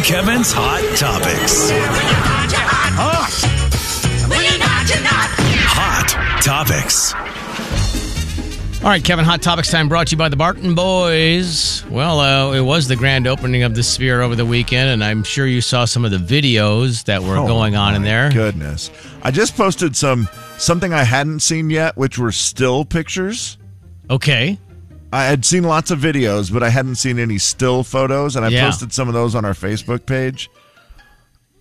and Kevin's Hot Topics. Hot Topics. All right, Kevin, Hot Topics time brought to you by the Barton Boys. Well, uh, it was the grand opening of the Sphere over the weekend, and I'm sure you saw some of the videos that were Oh, going on in there. Goodness. I just posted some something I hadn't seen yet, which were still pictures. Okay. I had seen lots of videos, but I hadn't seen any still photos, and I Yeah. posted some of those on our Facebook page.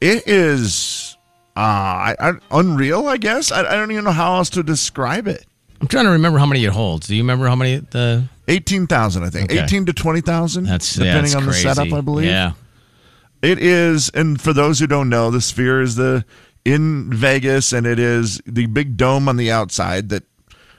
It is uh, I, I, unreal, I guess. I, I don't even know how else to describe it. I'm trying to remember how many it holds. Do you remember how many the? Eighteen thousand, I think. Okay. Eighteen to twenty thousand. That's yeah, depending that's on crazy. the setup, I believe. Yeah. It is, and for those who don't know, the Sphere is the in Vegas, and it is the big dome on the outside that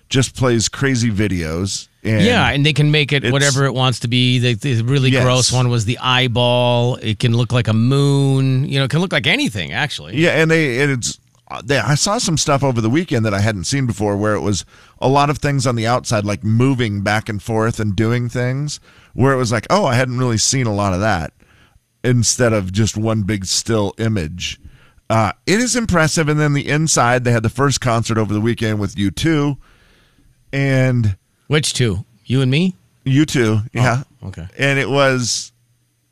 just plays crazy videos. And yeah, and they can make it whatever it wants to be. The, the really Yes. gross one was the eyeball. It can look like a moon. You know, it can look like anything actually. yeah, and they and it's. They, I saw some stuff over the weekend that I hadn't seen before, where it was a lot of things on the outside, like moving back and forth and doing things. Where it was like, oh, I hadn't really seen a lot of that. Instead of just one big still image, uh, it is impressive. And then the inside, they had the first concert over the weekend with U2, and Which two? You and me? You too, yeah. okay. And it was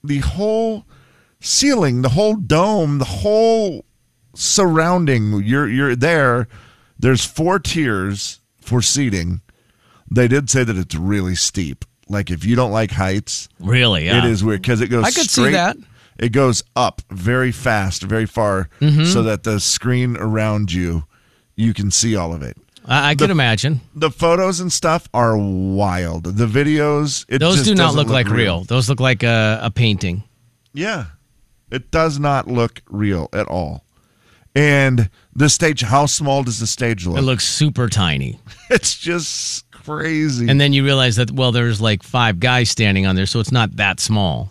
the whole ceiling, the whole dome, the whole surrounding. You're you're there. There's four tiers for seating. They did say that it's really steep. Like if you don't like heights, Really? Yeah. it is weird because it goes. I could see that. It goes up very fast, very far, Mm-hmm. so that the screen around you, you can see all of it. I, I could imagine. The photos and stuff are wild. The videos, it Those do not doesn't look, like real. Those look like a, a painting. Yeah. It does not look real at all. And the stage, how small does the stage look? It looks super tiny. it's just crazy. And then you realize that well, there's like five guys standing on there, so it's not that small.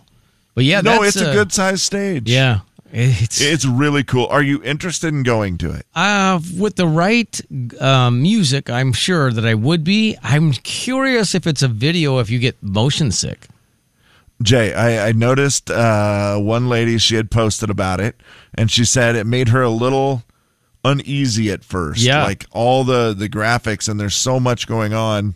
But yeah, no, it's a uh, good sized stage. Yeah, it's It's really cool. Are you interested in going to it? uh, with the right um, music. I'm sure that I would be. I'm curious if it's a video if you get motion sick. Jay, I, I noticed uh, one lady, she had posted about it, and she said it made her a little uneasy at first. Yeah. Like all the, the graphics, and there's so much going on.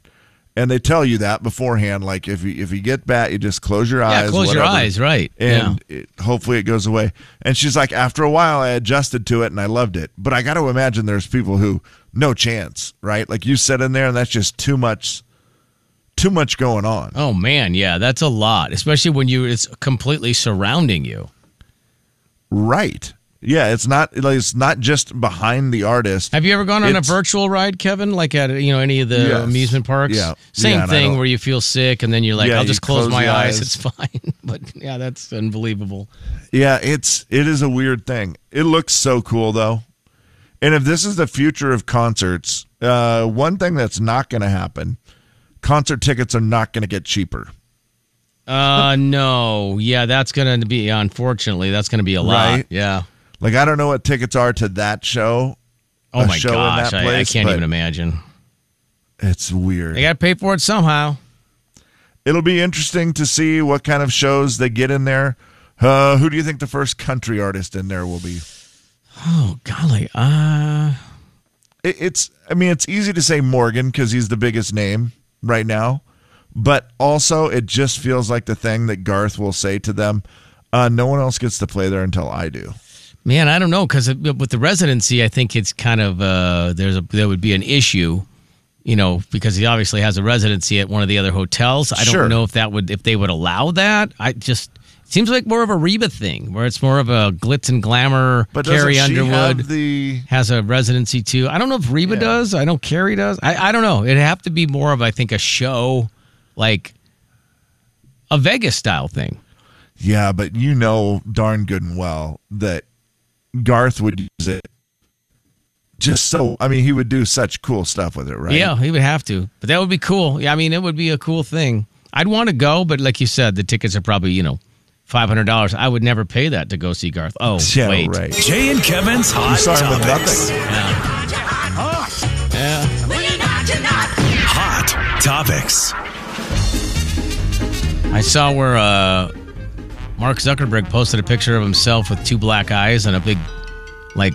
And they tell you that beforehand. Like if you if you get bat, you just close your eyes. yeah, close your eyes, right? and it, hopefully it goes away. And she's like, after a while, I adjusted to it and I loved it. But I got to imagine there's people who no chance, right? Like you sit in there and that's just too much, too much going on. Oh man, yeah, that's a lot, especially when you it's completely surrounding you. Right? Yeah, it's not like it's not just behind the artist. Have you ever gone on a virtual ride, Kevin? Like at you know any of the Yes. amusement parks? Yeah. Same Yeah, thing where you feel sick and then you're like, Yeah, I'll just close, close my eyes. eyes. It's fine. but yeah, that's unbelievable. Yeah, it's it is a weird thing. It looks so cool though. And if this is the future of concerts, uh, one thing that's not going to happen: concert tickets are not going to get cheaper. Uh no, yeah, that's gonna be unfortunately that's gonna be a lot. Right. Yeah. Like I don't know what tickets are to that show. Oh my show in gosh, that I, I can't even imagine. It's weird. They got to pay for it somehow. It'll be interesting to see what kind of shows they get in there. Uh, who do you think the first country artist in there will be? Oh golly, uh, It, it's, I mean, it's easy to say Morgan because he's the biggest name right now, but also it just feels like the thing that Garth will say to them. Uh, no one else gets to play there until I do. Man, I don't know because with the residency, I think it's kind of uh, there's a there would be an issue. You know, because he obviously has a residency at one of the other hotels. I don't know if that would if they would allow that. I just it seems like more of a Reba thing, where it's more of a glitz and glamour. But Carrie Underwood. the has a residency too. I don't know if Reba Yeah. does. I know Carrie does. I, I don't know. It'd have to be more of I think a show, like a Vegas style thing. Yeah, but you know darn good and well that Garth would use it just so. I mean, he would do such cool stuff with it, right? Yeah, he would have to. But that would be cool. Yeah, I mean, it would be a cool thing. I'd want to go, but like you said, the tickets are probably you know five hundred dollars. I would never pay that to go see Garth. Oh, Yeah, wait, right. Jay and Kevin's Hot saw him with Topics. yeah. Hot Topics. I saw where uh, Mark Zuckerberg posted a picture of himself with two black eyes and a big, like,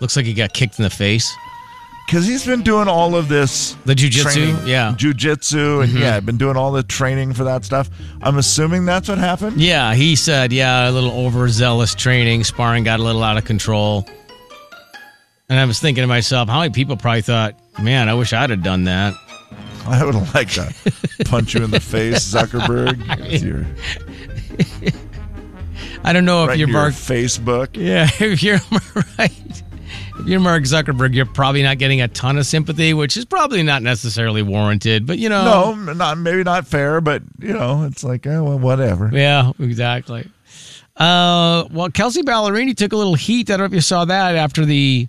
looks like he got kicked in the face. Because he's been doing all of this. The jujitsu? training- Yeah. Mm-hmm. Jujitsu. And yeah, been doing all the training for that stuff. I'm assuming that's what happened. Yeah, he said, yeah, a little overzealous training, sparring got a little out of control. And I was thinking to myself, how many people probably thought, man, I wish I'd have done that. I would have liked to punch you in the face, Zuckerberg. I don't know if right you're Mark. Facebook. Yeah, if you're right. If you're Mark Zuckerberg, you're probably not getting a ton of sympathy, which is probably not necessarily warranted. But you know, No, not maybe not fair, but you know, it's like, oh, well, whatever. Yeah, exactly. Uh, well, Kelsea Ballerini took a little heat. I don't know if you saw that after the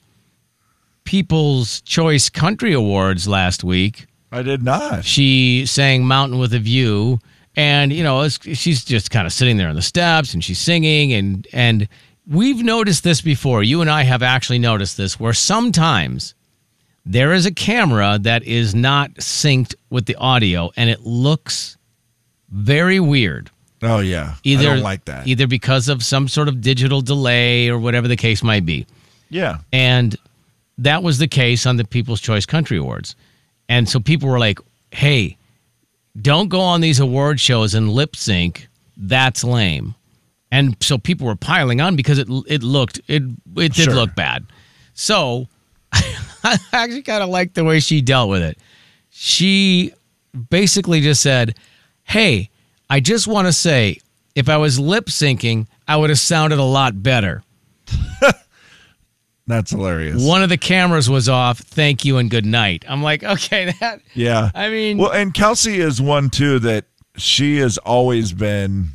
People's Choice Country Awards last week. I did not. She sang "Mountain with a View," and you know, it's, she's just kind of sitting there on the steps and she's singing, and and we've noticed this before. You and I have actually noticed this, where sometimes there is a camera that is not synced with the audio, and it looks very weird. Oh yeah, either I don't like that. either because of some sort of digital delay or whatever the case might be. Yeah, and that was the case on the people's choice country awards. And so people were like hey don't go on these award shows and lip sync that's lame and so people were piling on because it it looked it it did Sure. look bad so i actually kind of liked the way she dealt with it she basically just said, Hey, I just want to say, if I was lip syncing, I would have sounded a lot better. that's hilarious. One of the cameras was off. Thank you and good night. I'm like, okay, that, Yeah. I mean- well, and Kelsey is one too that she has always been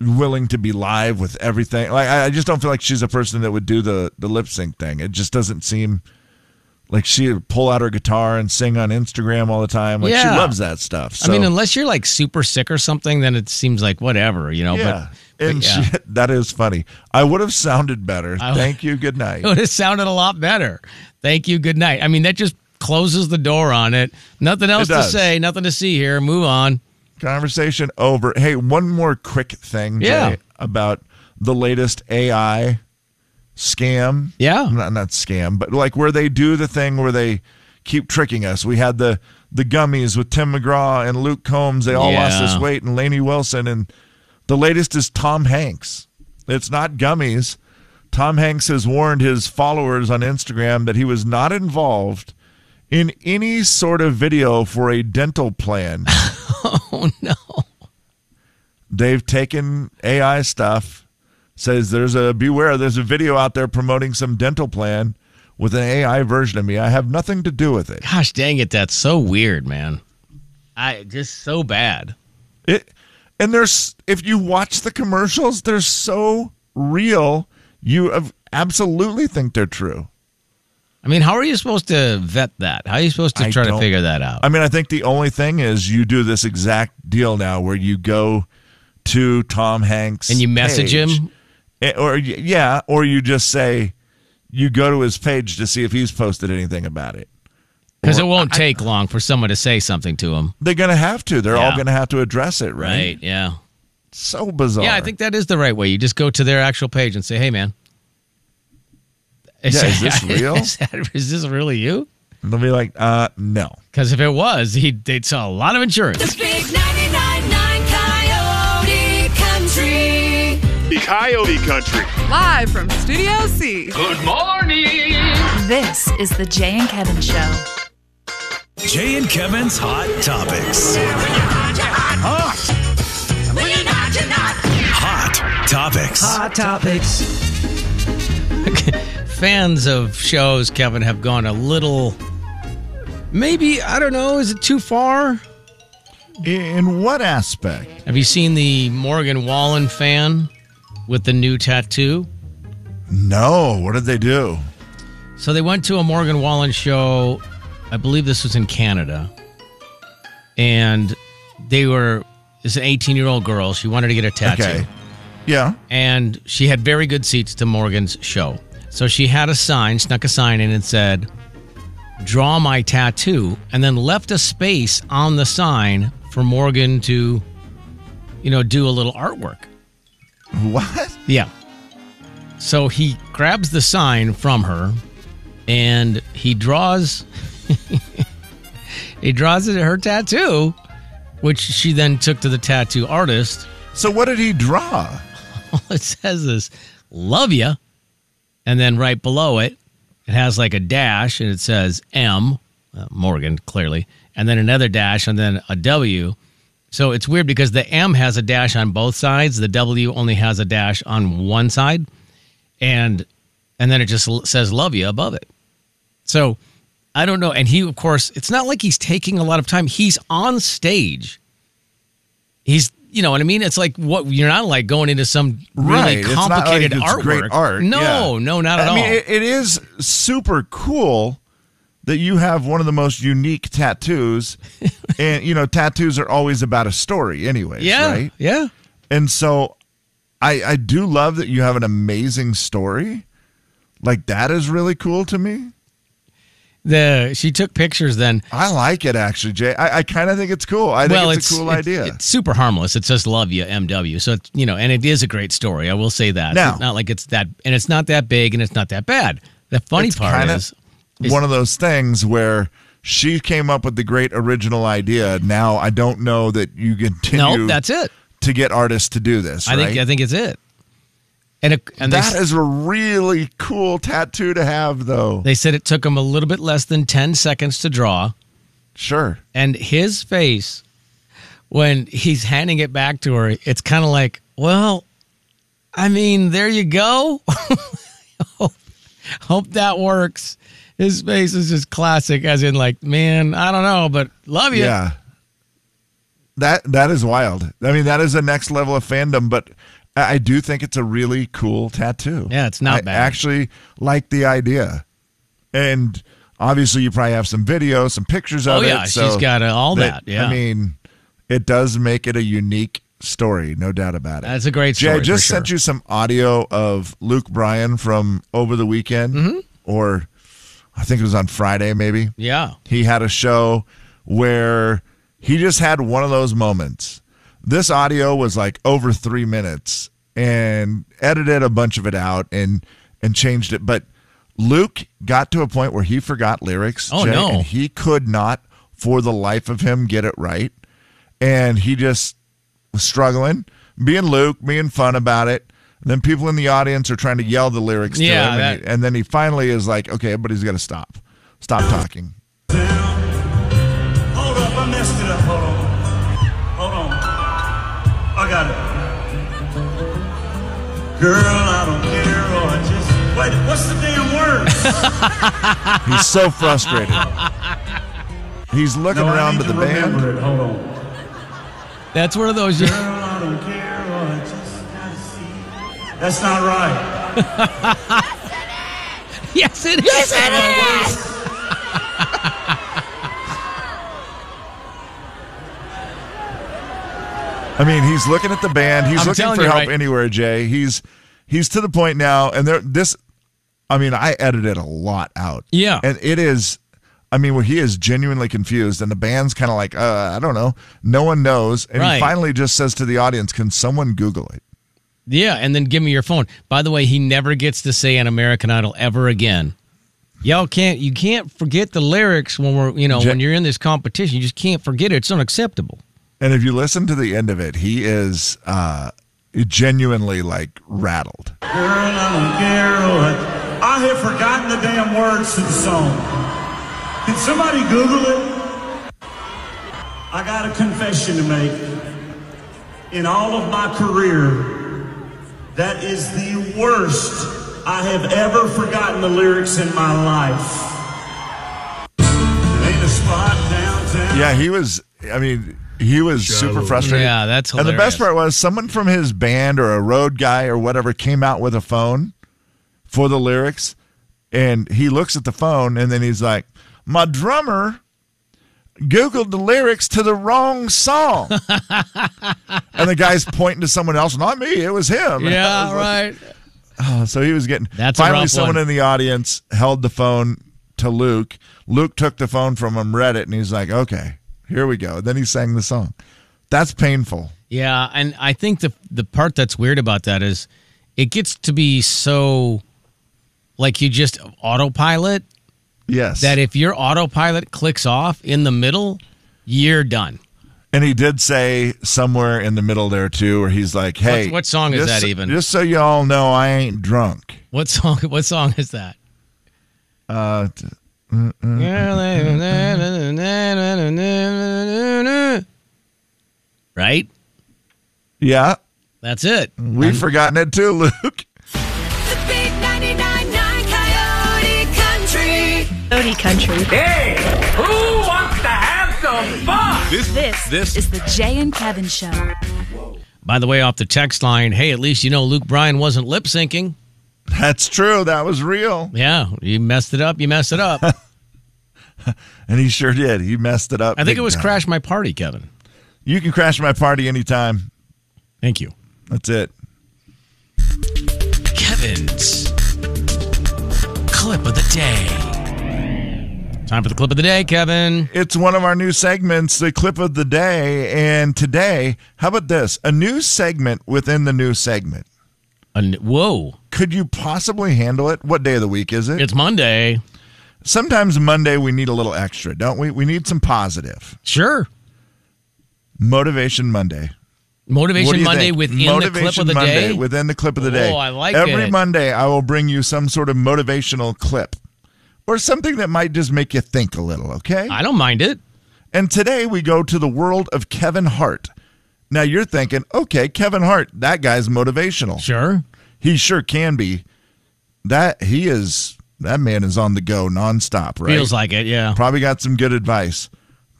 willing to be live with everything. Like, I I just don't feel like she's a person that would do the the lip sync thing. It just doesn't seem like she would pull out her guitar and sing on Instagram all the time. Like, Yeah. she loves that stuff. So, I mean, unless you're like super sick or something, then it seems like whatever, you know, yeah. but, and but yeah. she, that is funny. I would have sounded better. I- Thank you. Good night. it would have sounded a lot better. Thank you. Good night. I mean, that just closes the door on it. Nothing else to does. say, nothing to see here. Move on. Conversation over. Hey, one more quick thing, Jay, Yeah. about the latest AI scam. Yeah. Not, not scam, but like where they do the thing where they keep tricking us. We had the the gummies with Tim McGraw and Luke Combs. They all lost this weight, and Lainey Wilson. And the latest is Tom Hanks. It's not gummies. Tom Hanks has warned his followers on Instagram that he was not involved in any sort of video for a dental plan. Oh, no. they've taken AI stuff. Says there's a beware. There's a video out there promoting some dental plan with an AI version of me. I have nothing to do with it. Gosh dang it, that's so weird, man. I just so bad. It and there's if you watch the commercials, they're so real. You absolutely think they're true. I mean, how are you supposed to vet that? How are you supposed to I try to figure that out? I mean, I think the only thing is you do this exact deal now where you go to Tom Hanks and you message page. him? Eh, or yeah, or you just say you go to his page to see if he's posted anything about it. Because it won't take long for someone to say something to him. They're going to have to. They're all going to have to address it, right? Right. Yeah. So bizarre. Yeah, I think that is the right way. You just go to their actual page and say, hey, man. Yeah, is this real? Is, that- is this really you? And they'll be like, uh, no. Because if it was, he'd, they'd sell a lot of insurance. Country. Coyote Country. Live from Studio C. Good morning. This is the Jay and Kevin Show. Jay and Kevin's Hot Topics. Hot Topics. Hot topics. Fans of shows, Kevin, have gone a little. Maybe, I don't know, is it too far? In what aspect? Have you seen the Morgan Wallen fan with the new tattoo? No. What did they do? So they went to a Morgan Wallen show. I believe this was in Canada. And they were, it's an 18 year old girl. She wanted to get a tattoo. Okay. Yeah. And she had very good seats to Morgan's show. So she had a sign, snuck a sign in and said, Draw my tattoo, and then left a space on the sign for Morgan to, you know, do a little artwork. What? Yeah. So he grabs the sign from her and he draws he draws it at her tattoo, which she then took to the tattoo artist. So what did he draw? All it says is love ya. And then right below it, it has like a dash and it says M, uh, Morgan, clearly, and then another dash and then a W. So it's weird because the M has a dash on both sides. The W only has a dash on one side. And and then it just says love you above it. So I don't know. And he, of course, it's not like he's taking a lot of time. He's on stage. He's, you know what I mean? It's like what you're not like going into some really Right. It's not like complicated it's artwork. great art. No, Yeah. no, not at I all. mean, it, it is super cool that you have one of the most unique tattoos. And, you know, tattoos are always about a story, anyways, yeah, right? yeah. And so I, I do love that you have an amazing story. Like, that is really cool to me. The she took pictures then. I like it, actually, Jay. I, I kind of think it's cool. I think well, it's, a cool it's- idea. It's super harmless. It says "Love You" MW. So it's you know, and it is a great story. I will say that. Now- it's not like it's that, and it's not that big, and it's not that bad. The funny It's part is one of those things where she came up with the great original idea. Now I don't know that you continue no, that's it. to get artists to do this. I think? I think it's it. And it, and they, that is a really cool tattoo to have, though. they said it took him a little bit less than ten seconds to draw, Sure. and his face when he's handing it back to her, it's kind of like, well, I mean, there you go. hope, hope that works. His face is just classic, as in like, man, I don't know, but love you. Yeah. That that is wild. I mean, that is the next level of fandom, but I do think it's a really cool tattoo. Yeah, it's not I bad. actually like the idea, and obviously, you probably have some video, some pictures of Oh, it. yeah, so she's got, uh, all that, yeah. I mean, it does make it a unique story, no doubt about it. That's a great Jay, story. I just sure. sent you some audio of Luke Bryan from over the weekend, Mm-hmm. or I think it was on Friday, maybe Yeah. he had a show where he just had one of those moments. This audio was like over three minutes and edited a bunch of it out and and changed it. But Luke got to a point where he forgot lyrics. Oh, no. And he could not, for the life of him, get it right. And he just was struggling, being Luke, being fun about it. And then people in the audience are trying to yell the lyrics Yeah, to him. that- and, he- and then he finally is like, okay, but he's got to stop. Stop talking. down. Hold up, I messed it up. Hold on. Hold on. I got it. Girl, I don't care. Or I just. Wait, what's the damn word? He's so frustrated. He's looking No, around need to the band. It. Hold on. That's one of those. Girl, That's not right. yes, it is. Yes, it is. I mean, he's looking at the band. He's I'm looking for you, help right? anywhere, Jay. He's he's to the point now, and there this. I mean, I edited a lot out. Yeah. and it is. I mean, where he is genuinely confused, and the band's kind of like, uh, I don't know. No one knows, and Right. he finally just says to the audience, "Can someone Google it?" Yeah, and then give me your phone. By the way, he never gets to say an American Idol ever again. Y'all can't. You can't forget the lyrics when we're. You know, Ja- when you're in this competition, you just can't forget it. It's unacceptable. And if you listen to the end of it, he is uh, genuinely like rattled. Girl, I don't care. I, I have forgotten the damn words to the song. Can somebody Google it? I got a confession to make. In all of my career, that is the worst I have ever forgotten the lyrics in my life. Ain't a spot downtown. Yeah, he was. I mean, he was super frustrated. Yeah, that's And the best part was someone from his band or a road guy or whatever came out with a phone for the lyrics, and he looks at the phone and then he's like, "My drummer." Googled the lyrics to the wrong song, and the guy's pointing to someone else. Not me. It was him. Yeah, was like, right. Oh, so he was getting. That's finally someone one. in the audience held the phone to Luke. Luke took the phone from him, read it, and he's like, "Okay, here we go." Then he sang the song. That's painful. Yeah, and I think the the part that's weird about that is it gets to be so like you just autopilot Yes. that if your autopilot clicks off in the middle, you're done. And he did say somewhere in the middle there too, where he's like, "Hey, what song is just- that even? Just so y'all know, I ain't drunk." What song? What song is that? Uh, t- Right. yeah, That's it. we've forgotten it too, Luke. Country. Coyote Country. Who wants to have some fun? This, This, this is the Jay and Kevin Show. By the way, off the text line, hey, at least you know Luke Bryan wasn't lip syncing. That's true. That was real, Yeah, you messed it up. You messed it up. and he sure did. He messed it up. I think it was time. Crash My Party, Kevin. You can crash my party anytime. Thank you. That's it. Kevin's clip of the day. Time for the clip of the day, Kevin. It's one of our new segments, the clip of the day. And today, how about this? A new segment within the new segment. An- whoa, Could you possibly handle it? What day of the week is it? it's Monday. Sometimes Monday we need a little extra, don't we? We need some positive. Sure. Motivation Monday. Motivation Monday think? within Motivation the clip of the Monday day. Within the clip of the day. Oh, I like Every it. Every Monday, I will bring you some sort of motivational clip or something that might just make you think a little, okay? I don't mind it. And today we go to the world of Kevin Hart. Now you're thinking, okay, Kevin Hart, that guy's motivational. Sure. He sure can be. That he is that man is on the go nonstop, right? Feels like it, yeah. Probably got some good advice.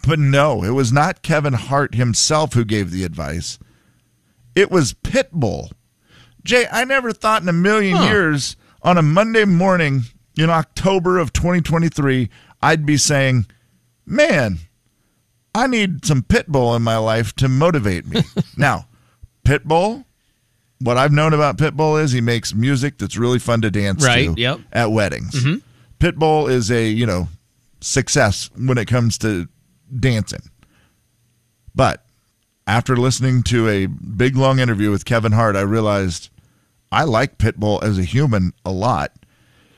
But no, it was not Kevin Hart himself who gave the advice. It was Pitbull. Jay, I never thought in a million Huh. years on a Monday morning in October of 2023 I'd be saying, "Man, I need some Pitbull in my life to motivate me." now, Pitbull, what I've known about Pitbull is he makes music that's really fun to dance Right, to yep. at weddings. Mm-hmm. Pitbull is a, you know, success when it comes to dancing. But after listening to a big long interview with Kevin Hart, I realized I like Pitbull as a human a lot.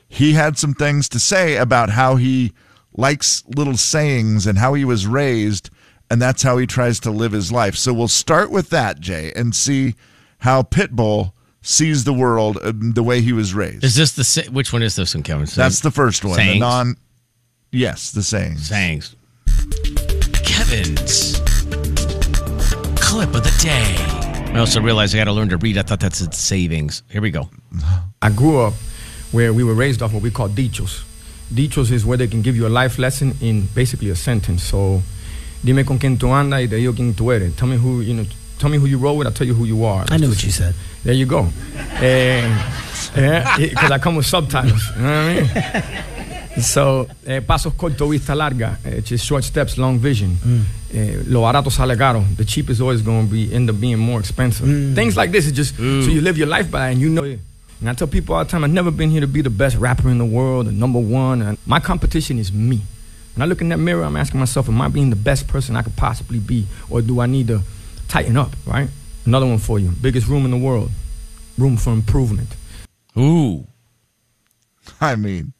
He had some things to say about how he likes little sayings and how he was raised, and that's how he tries to live his life. So we'll start with that, Jay, and see how Pitbull sees the world uh, the way he was raised. Is this the sa- which one is this one, Kevin? That's the first one. The non Yes, the sayings. sayings. Kevin's clip of the day. I also realized I got to learn to read. I thought that said savings. Here we go. I grew up where we were raised off what we call dichos. Dichos is where they can give you a life lesson in basically a sentence. So, dime con quién tú andas y te digo quién tú eres. Tell me who you know. Tell me who you roll with. I'll tell you who you are. I knew what you said. There you go. Because I come with subtitles. You know what I mean? So, eh, pasos corto, vista larga. eh, just short steps, long vision. Eh, lo barato sale caro. The cheap is always going to be end up being more expensive. Things like this is just so you live your life by, and you know. It. And I tell people all the time, I've never been here to be the best rapper in the world, the number one. And my competition is me. When I look in that mirror, I'm asking myself, am I being the best person I could possibly be, or do I need to tighten up? Right. Another one for you. Biggest room in the world. Room for improvement. Ooh, I mean,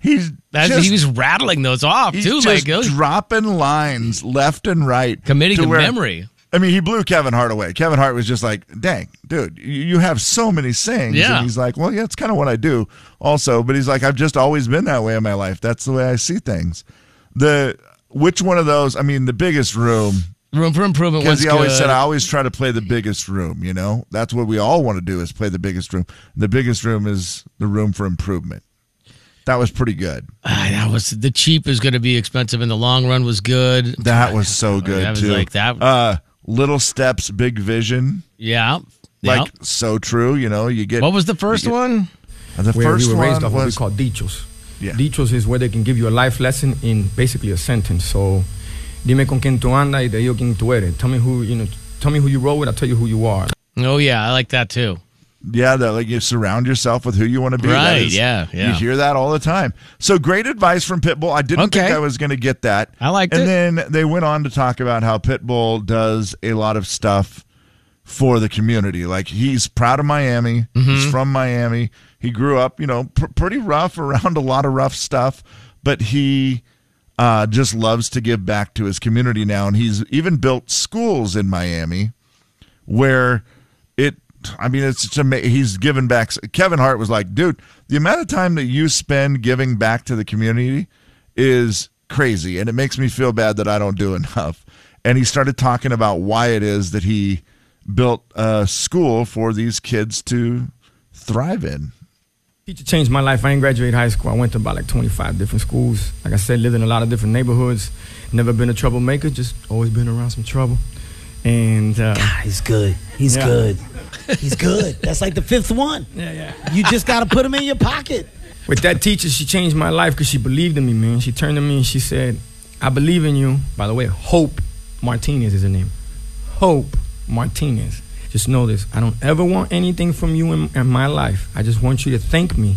he's that's, just, he was rattling those off he's too, just like those- dropping lines left and right, committing to where- memory. I mean, he blew Kevin Hart away. Kevin Hart was just like, "Dang, dude, you have so many sayings." Yeah. And he's like, "Well, yeah, it's kind of what I do, also." But he's like, "I've just always been that way in my life. That's the way I see things." The which one of those? I mean, the biggest room. Room for improvement. Because was he always good. said, I always try to play the biggest room, you know? That's what we all want to do is play the biggest room. The biggest room is the room for improvement. That was pretty good. Ah, that was the cheap is going to be expensive in the long run. Was good. That was so good, That was too. like that- Uh, little steps, big vision. Yeah. Like, Yep. so true, you know? You get. What was the first get- one? Uh, the where first we were raised one off what we was. call dichos. Yeah. Dichos is where they can give you a life lesson in basically a sentence. So, dime con quién tú andas y te digo quién tú eres. Tell me who you know. Tell me who you roll with. I'll tell you who you are. Oh yeah, I like that too. Yeah, that like you surround yourself with who you want to be. Right, is- yeah, yeah. You hear that all the time. So great advice from Pitbull. I didn't think I was going to get that. I liked and it. then they went on to talk about how Pitbull does a lot of stuff for the community. Like he's proud of Miami. He's from Miami. He grew up, you know, pr- pretty rough around a lot of rough stuff, but he uh, just loves to give back to his community now. And he's even built schools in Miami where it I mean it's just ama- he's given back Kevin Hart was like, "Dude, the amount of time that you spend giving back to the community is crazy and it makes me feel bad that I don't do enough." And he started talking about why it is that he built a school for these kids to thrive in. Teacher changed my life. I didn't graduate high school. I went to about like 25 different schools. Like I said, lived in a lot of different neighborhoods. Never been a troublemaker, just always been around some trouble. And uh, He's good. He's Yeah. good. He's good. That's like the fifth one. yeah, yeah. You just got to put him in your pocket. With that teacher, she changed my life because she believed in me, man. She turned to me and she said, I believe in you. By the way, Hope Martinez is her name. Hope Martinez. Just know this. I don't ever want anything from you in, in my life. I just want you to thank me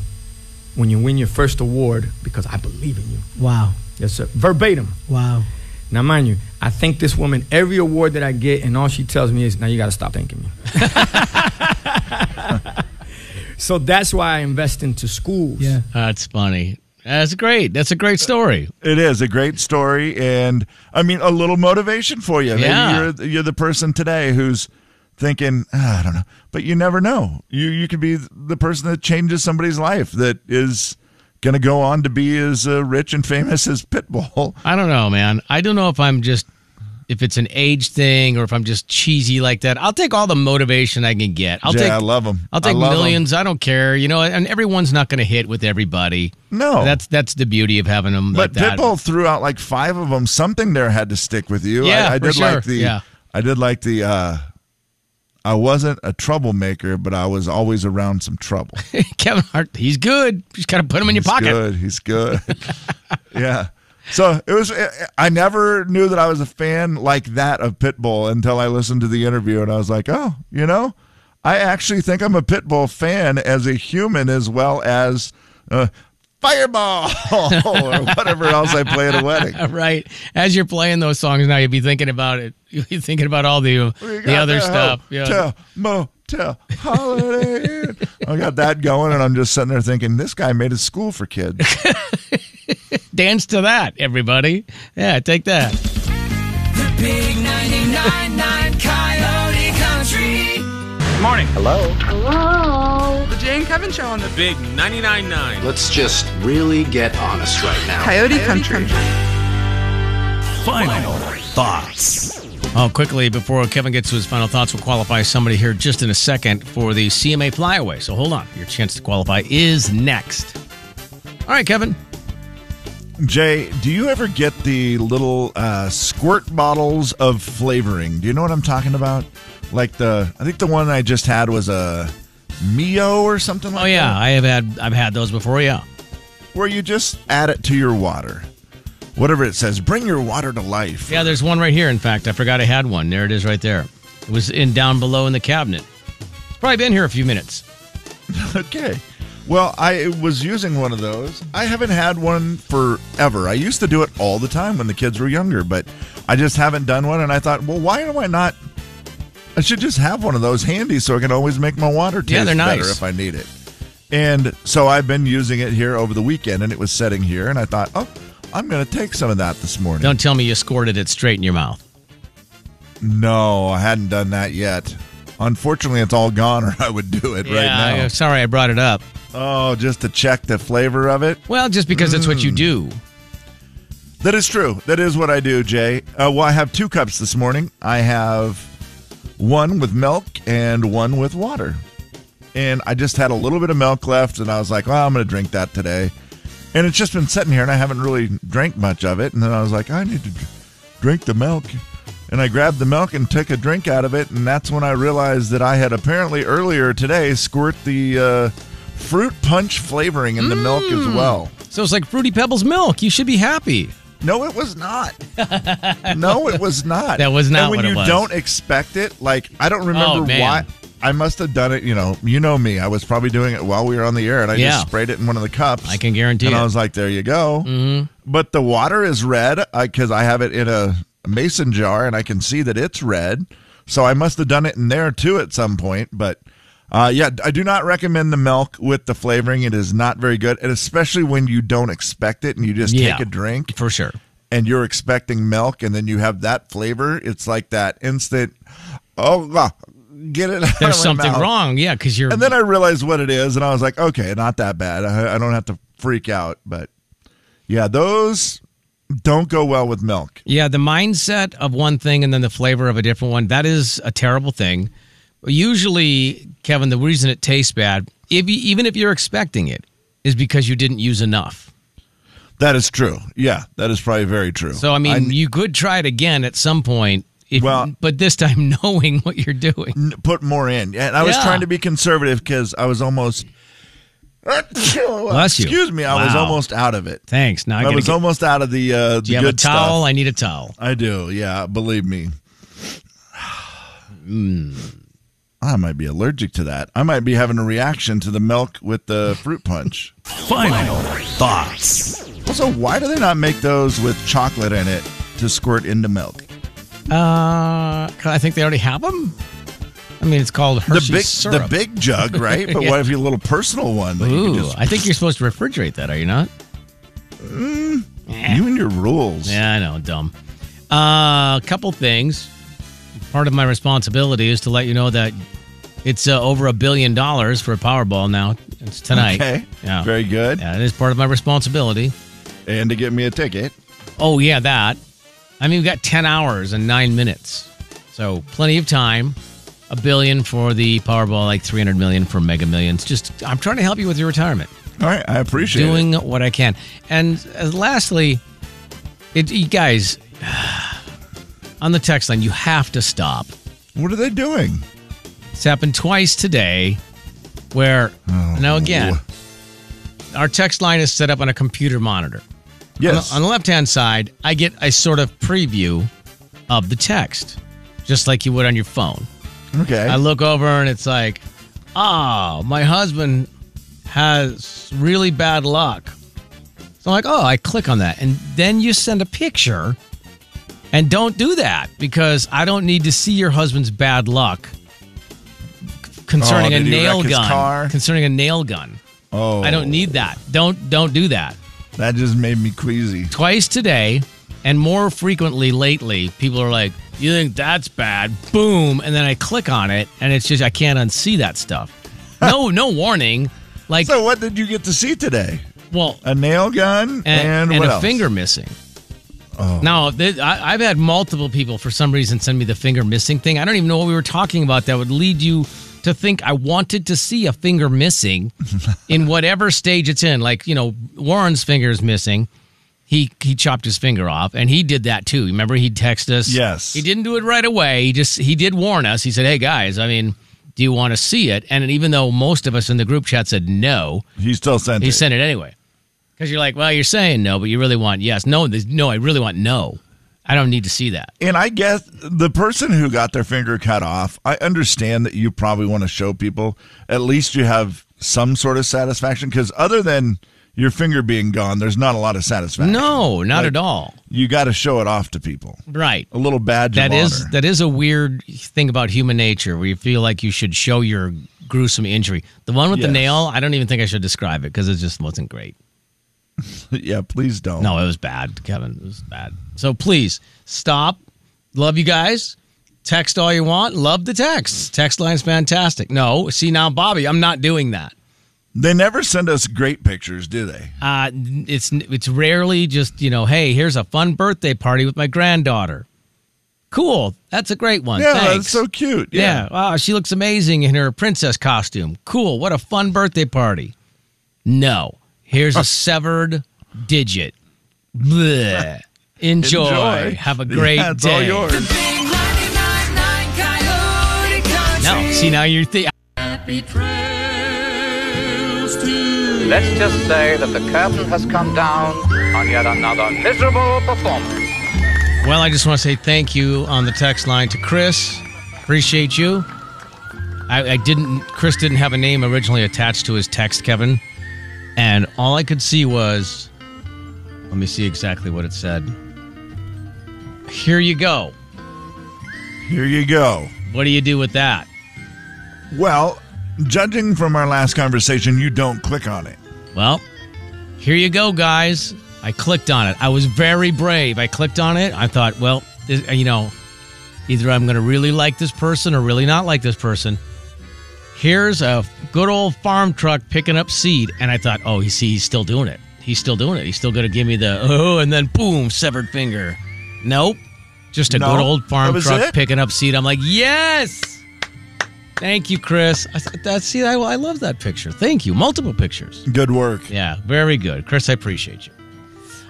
when you win your first award because I believe in you. Wow. Yes, sir. Verbatim. Wow. Now, mind you, I thank this woman every award that I get, and all she tells me is, now you got to stop thanking me. so that's why I invest into schools. Yeah. That's funny. That's great. That's a great story. It is a great story, and I mean a little motivation for you. Maybe Yeah. you're you're the person today who's thinking, "Ah, I don't know, but you never know. You you could be the person that changes somebody's life that is going to go on to be as uh, rich and famous as Pitbull. I don't know, man. I don't know if I'm just if it's an age thing or if I'm just cheesy like that. I'll take all the motivation I can get. I'll Jay, take I love 'em. I'll take 'em. millions. I don't care. You know, and everyone's not going to hit with everybody. No. that's that's the beauty of having them But like. Pitbull threw out like five of them. Something there had to stick with you. Yeah, I, I for did sure. like the. Yeah. I did like the. uh I wasn't a troublemaker, but I was always around some trouble. Kevin Hart, he's good. You just got to put him in your He's pocket. good. He's good. yeah. So it was. I never knew that I was a fan like that of Pitbull until I listened to the interview, and I was like, oh, you know, I actually think I'm a Pitbull fan as a human as well as uh, Fireball or whatever else I play at a wedding. Right. As you're playing those songs now, you'd be thinking about it. You'd be thinking about all the We the other stuff. Yeah. Hotel, motel, holiday. Inn. I got that going, and I'm just sitting there thinking, this guy made a school for kids. Dance to that, everybody. Yeah, take that. The big 99.9 Coyote Country. Morning. The Jay and Kevin Show on the Big 99.9. Let's just really get honest right now. Coyote, Country. Final thoughts. Oh, quickly before Kevin gets to his final thoughts, we'll qualify somebody here just in a second for the CMA Flyaway. So hold on, your chance to qualify is next. All right, Kevin. Jay, do you ever get the little uh, squirt bottles of flavoring? Do you know what I'm talking about? Like the, I think the one I just had was a Mio or something like Oh yeah, that. I have had I've had those before. Yeah. Where you just add it to your water. Whatever it says, bring your water to life. Yeah, there's one right here. In fact, I forgot I had one. There it is, right there. It was in down below in the cabinet. It's probably been here a few minutes. Okay. Well, I was using one of those. I haven't had one forever. I used to do it all the time when the kids were younger, but I just haven't done one. And I thought, well, why am I not? I should just have one of those handy so I can always make my water taste Yeah, they're better if I need it. And so I've been using it here over the weekend, and it was setting here, and I thought, oh, I'm going to take some of that this morning. Don't tell me you squirted it straight in your mouth. No, I hadn't done that yet. Unfortunately, it's all gone, or I would do it right now. I- sorry I brought it up. Oh, just to check the flavor of it. Well, just because it's what you do. That is true. That is what I do, Jay. Uh, well, I have two cups this morning. I have one with milk and one with water. And I just had a little bit of milk left, and I was like, well, I'm going to drink that today. And it's just been sitting here, and I haven't really drank much of it. And then I was like, I need to drink the milk. And I grabbed the milk and took a drink out of it. And that's when I realized that I had apparently earlier today squirt the uh, fruit punch flavoring in the milk as well. So it's like Fruity Pebbles milk. You should be happy. No, it was not. no, it was not. That was not And when you don't expect it, like I don't remember Oh, why. I must have done it. You know, you know me. I was probably doing it while we were on the air, and I Yeah. just sprayed it in one of the cups. I can guarantee and it. I was like, "There you go." Mm-hmm. But the water is red because I have it in a mason jar, and I can see that it's red. So I must have done it in there too at some point. But uh, yeah, I do not recommend the milk with the flavoring. It is not very good, and especially when you don't expect it and you just Yeah. take a drink For sure. and you're expecting milk, and then you have that flavor. It's like that instant. Oh, ah, get it. out of There's something mouth." wrong. Yeah, because you're. And then I realized what it is, and I was like, okay, not that bad. I, I don't have to freak out. But yeah, those don't go well with milk. Yeah, the mindset of one thing and then the flavor of a different one, that is a terrible thing. Usually, Kevin, the reason it tastes bad, if you, even if you're expecting it, is because you didn't use enough. That is true. Yeah, that is probably very true. So, I mean, you could try it again at some point, if, Well- but this time knowing what you're doing. Put more in. And I was Yeah. trying to be conservative because I was almost. Bless you. Excuse me, I was almost out of it. Thanks. Now I, I was get- almost out of the. Uh, Do you the have a good towel? Stuff. I need a towel. I do. Yeah, believe me. Hmm. I might be allergic to that. I might be having a reaction to the milk with the fruit punch. Final thoughts. Also, why do they not make those with chocolate in it to squirt into milk? Uh, 'cause I think they already have them. I mean, it's called Hershey's the big, syrup. the big jug, right? But Yeah. what if you a little personal one? that you can Ooh, just- I think you're supposed to refrigerate that, are you not? Mm, eh. you and your rules. Yeah, I know, dumb. A couple things. Part of my responsibility is to let you know that it's uh, over a billion dollars for a Powerball now. It's tonight. Okay. Yeah. Very good. Yeah, it is part of my responsibility. And to get me a ticket. Oh, yeah, that. I mean, we've got 10 hours and nine minutes. So plenty of time. A billion for the Powerball, like 300 million for Mega Millions. Just, I'm trying to help you with your retirement. All right, I appreciate doing it. what I can. And uh, lastly, it, you guys on the text line, you have to stop. What are they doing? It's happened twice today. Where Oh, now again, our text line is set up on a computer monitor. Yes. On the, left hand side, I get a sort of preview of the text, just like you would on your phone. Okay. I look over and it's like, oh, my husband has really bad luck. So I'm like, oh, I click on that. And then you send a picture. And don't do that because I don't need to see your husband's bad luck concerning Oh, a nail gun. car? Concerning a nail gun. oh, I don't need that. Don't don't do that. That just made me queasy. Twice today and more frequently lately, people are like, "You think that's bad?" Boom, and then I click on it and it's just I can't unsee that stuff. No, no warning. Like, So, what did you get to see today? well, A nail gun and, and, and a else? finger missing. Oh. Th- I, I've had multiple people for some reason send me the finger missing thing. I don't even know what we were talking about that would lead you to think I wanted to see a finger missing in whatever stage it's in. Like, you know, Warren's finger is missing. He he chopped his finger off, and he did that too. Remember, he'd text us. Yes. he didn't do it right away. He just he did warn us. He said, "Hey guys, I mean, do you want to see it?" And even though most of us in the group chat said no, He still sent he it. sent it anyway. Because you're like, well, you're saying no, but you really want yes. No, no, I really want no. I don't need to see that. And I guess the person who got their finger cut off, I understand that you probably want to show people at least you have some sort of satisfaction because other than your finger being gone, there's not a lot of satisfaction. No, not Like, at all. You got to show it off to people. Right. A little badge That of is honor. that is a weird thing about human nature where you feel like you should show your gruesome injury. The one with the nail, I don't even think I should describe it because it just wasn't great. yeah, please don't. No, it was bad, Kevin. It was bad. So please stop. Love you guys. Text all you want. Love the text. Text line's fantastic. No, see now, Bobby, I'm not doing that. They never send us great pictures, do they? Uh, it's it's rarely just you know, hey, here's a fun birthday party with my granddaughter. Cool, that's a great one. Yeah, Thanks. that's so cute. Yeah. Yeah. Wow, she looks amazing in her princess costume. Cool. What a fun birthday party. No. Here's a severed digit. Bleh. Enjoy. Enjoy. Have a great Yeah, it's day. all yours. Big 99.9 Coyote Country. No, see now you're thinking. Let's just say that the curtain has come down on yet another miserable performance. Well, I just want to say thank you on the text line to Chris. Appreciate you. I, I didn't. Chris didn't have a name originally attached to his text, Kevin, and all I could see was. Let me see exactly what it said. Here you go. Here you go. What do you do with that? Well, judging from our last conversation, you don't click on it. Well, here you go, guys. I clicked on it. I was very brave. I clicked on it. I thought, well, you know, either I'm going to really like this person or really not like this person. Here's a good old farm truck picking up seed. And I thought, oh, you see, he's still doing it. He's still doing it. He's still going to give me the, oh, and then boom, severed finger. Nope. Just a No? good old farm truck it? picking up seed. I'm like, yes. Thank you, Chris. I, that's, see, I, I love that picture. Thank you. Multiple pictures. Good work. Yeah, very good. Chris, I appreciate you.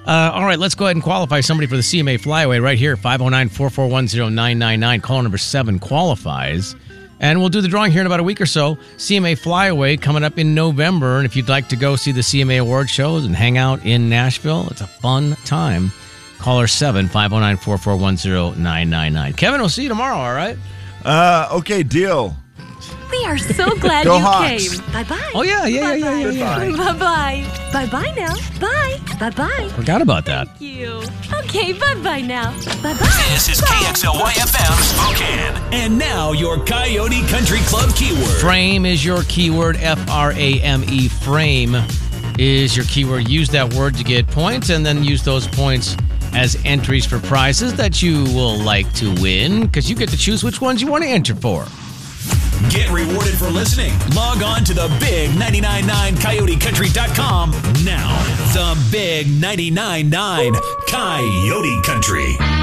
Uh, all right, let's go ahead and qualify somebody for the CMA Flyaway right here. 509 441 0999. Call number seven qualifies. And we'll do the drawing here in about a week or so. CMA Flyaway coming up in November. And if you'd like to go see the CMA award shows and hang out in Nashville, it's a fun time. Caller 7 509 441 0999. Kevin, we'll see you tomorrow, all right? Uh, okay, deal. We are so glad Go you Hawks. came. Bye bye. Oh, yeah, yeah, yeah, yeah, yeah, yeah. Bye bye. Bye bye now. Bye. Bye bye. Forgot about that. Thank you. Okay, bye bye now. Bye bye. This is KXLY FM Spokane. And now your Coyote Country Club keyword. Frame is your keyword. F R A M E. Frame is your keyword. Use that word to get points, and then use those points as entries for prizes that you will like to win because you get to choose which ones you want to enter for. Get rewarded for listening. Log on to the big 999 coyotecountry.com now. The big 999 Coyote Country.